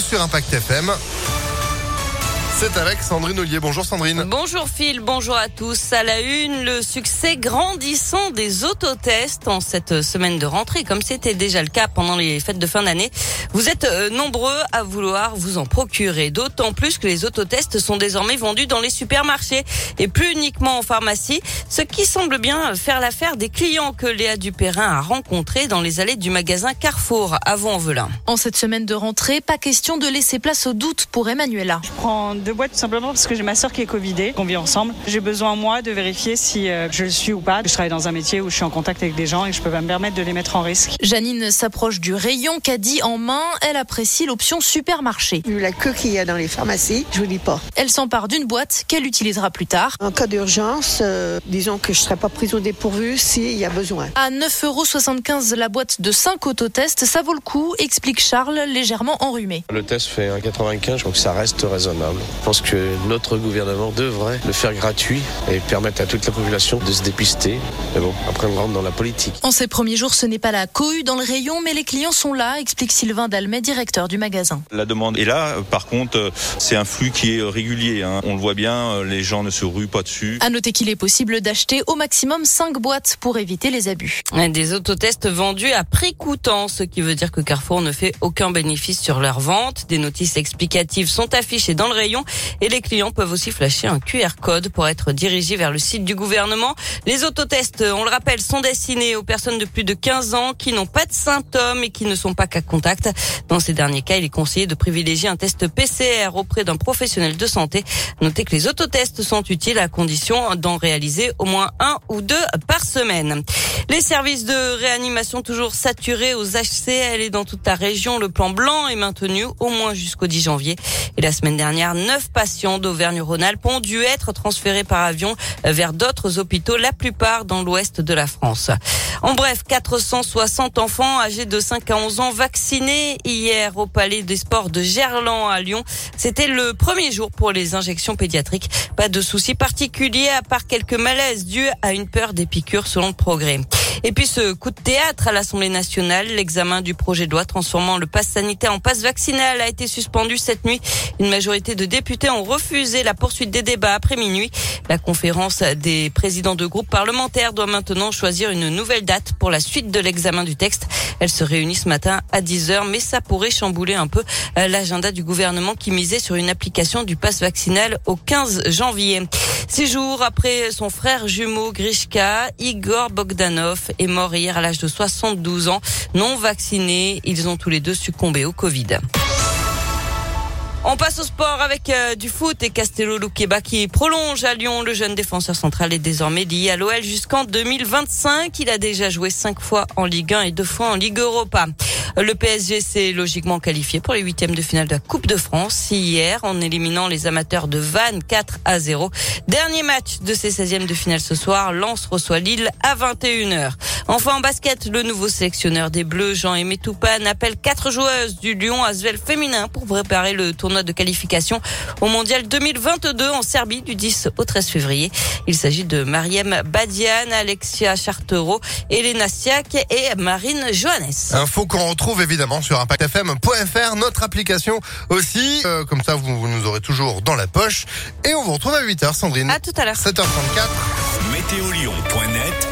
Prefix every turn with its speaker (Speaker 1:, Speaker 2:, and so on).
Speaker 1: sur Impact FM. C'est avec Sandrine Ollier. Bonjour Sandrine.
Speaker 2: Bonjour Phil, bonjour à tous. À la une, le succès grandissant des autotests en cette semaine de rentrée, comme c'était déjà le cas pendant les fêtes de fin d'année. Vous êtes euh, nombreux à vouloir vous en procurer, d'autant plus que les autotests sont désormais vendus dans les supermarchés et plus uniquement en pharmacie, ce qui semble bien faire l'affaire des clients que Léa Dupérin a rencontrés dans les allées du magasin Carrefour à Vaux-en-Velin.
Speaker 3: En cette semaine de rentrée, pas question de laisser place au doute pour Emmanuela.
Speaker 4: Je prends deux boîtes tout simplement parce que j'ai ma soeur qui est Covidée, qu'on vit ensemble. J'ai besoin, moi, de vérifier si euh, je le suis ou pas. Je travaille dans un métier où je suis en contact avec des gens et je peux pas me permettre de les mettre en risque.
Speaker 3: Janine s'approche du rayon caddie en main. Elle apprécie l'option supermarché.
Speaker 5: Vu la queue qu'il y a dans les pharmacies, je vous dis pas.
Speaker 3: Elle s'empare d'une boîte qu'elle utilisera plus tard.
Speaker 5: En cas d'urgence, euh, disons que je serai pas prise au dépourvu s'il y a besoin.
Speaker 3: À 9,75€ la boîte de 5 autotests, ça vaut le coup, explique Charles, légèrement enrhumé.
Speaker 6: Le test fait 1,95, donc ça reste raisonnable. Je pense que notre gouvernement devrait le faire gratuit et permettre à toute la population de se dépister. Mais bon, après on rentre dans la politique.
Speaker 3: En ces premiers jours, ce n'est pas la cohue dans le rayon, mais les clients sont là, explique Sylvain Dalmet, directeur du magasin.
Speaker 7: La demande est là. Par contre, c'est un flux qui est régulier. hein. On le voit bien, les gens ne se ruent pas dessus.
Speaker 3: À noter qu'il est possible d'acheter au maximum 5 boîtes pour éviter les abus.
Speaker 2: Des autotests vendus à prix coûtant, ce qui veut dire que Carrefour ne fait aucun bénéfice sur leur vente. Des notices explicatives sont affichées dans le rayon et les clients peuvent aussi flasher un QR code pour être dirigés vers le site du gouvernement. Les autotests, on le rappelle, sont destinés aux personnes de plus de 15 ans qui n'ont pas de symptômes et qui ne sont pas cas contact. Dans ces derniers cas, il est conseillé de privilégier un test PCR auprès d'un professionnel de santé. Notez que les autotests sont utiles à condition d'en réaliser au moins un ou deux par semaine. Les services de réanimation toujours saturés aux HCL et dans toute la région. Le plan blanc est maintenu au moins jusqu'au 10 janvier. Et la semaine dernière, neuf patients d'Auvergne-Rhône-Alpes ont dû être transférés par avion vers d'autres hôpitaux, la plupart dans l'ouest de la France. En bref, 460 enfants âgés de 5 à 11 ans vaccinés hier au Palais des Sports de Gerland à Lyon. C'était le premier jour pour les injections pédiatriques. Pas de soucis particuliers à part quelques malaises dus à une peur des piqûres selon le progrès. Et puis ce coup de théâtre à l'Assemblée nationale, l'examen du projet de loi transformant le pass sanitaire en passe vaccinal a été suspendu cette nuit. Une majorité de députés ont refusé la poursuite des débats après minuit. La conférence des présidents de groupes parlementaires doit maintenant choisir une nouvelle date pour la suite de l'examen du texte. Elle se réunit ce matin à 10h, mais ça pourrait chambouler un peu l'agenda du gouvernement qui misait sur une application du pass vaccinal au 15 janvier. Six jours après son frère jumeau Grishka, Igor Bogdanov est mort hier à l'âge de 72 ans. Non vacciné, ils ont tous les deux succombé au Covid. On passe au sport avec euh, du foot et Castello Luqueba qui prolonge à Lyon. Le jeune défenseur central est désormais lié à l'OL jusqu'en 2025. Il a déjà joué cinq fois en Ligue 1 et deux fois en Ligue Europa. Le PSG s'est logiquement qualifié pour les huitièmes de finale de la Coupe de France hier en éliminant les amateurs de Vannes 4 à 0. Dernier match de ces 16e de finale ce soir. Lens reçoit Lille à 21h. Enfin en basket, le nouveau sélectionneur des Bleus, Jean-Aimé Toupane, appelle quatre joueuses du Lyon Asvel féminin pour préparer le tournoi de qualification au Mondial 2022 en Serbie du 10 au 13 février. Il s'agit de Mariem Badian, Alexia Chartero, Elena Siak et Marine Johannes.
Speaker 1: Info qu'on retrouve évidemment sur impactfm.fr, notre application aussi. Euh, comme ça, vous, vous nous aurez toujours dans la poche. Et on vous retrouve à 8h, Sandrine.
Speaker 2: À tout à l'heure.
Speaker 1: 7h34.
Speaker 8: Météolion.net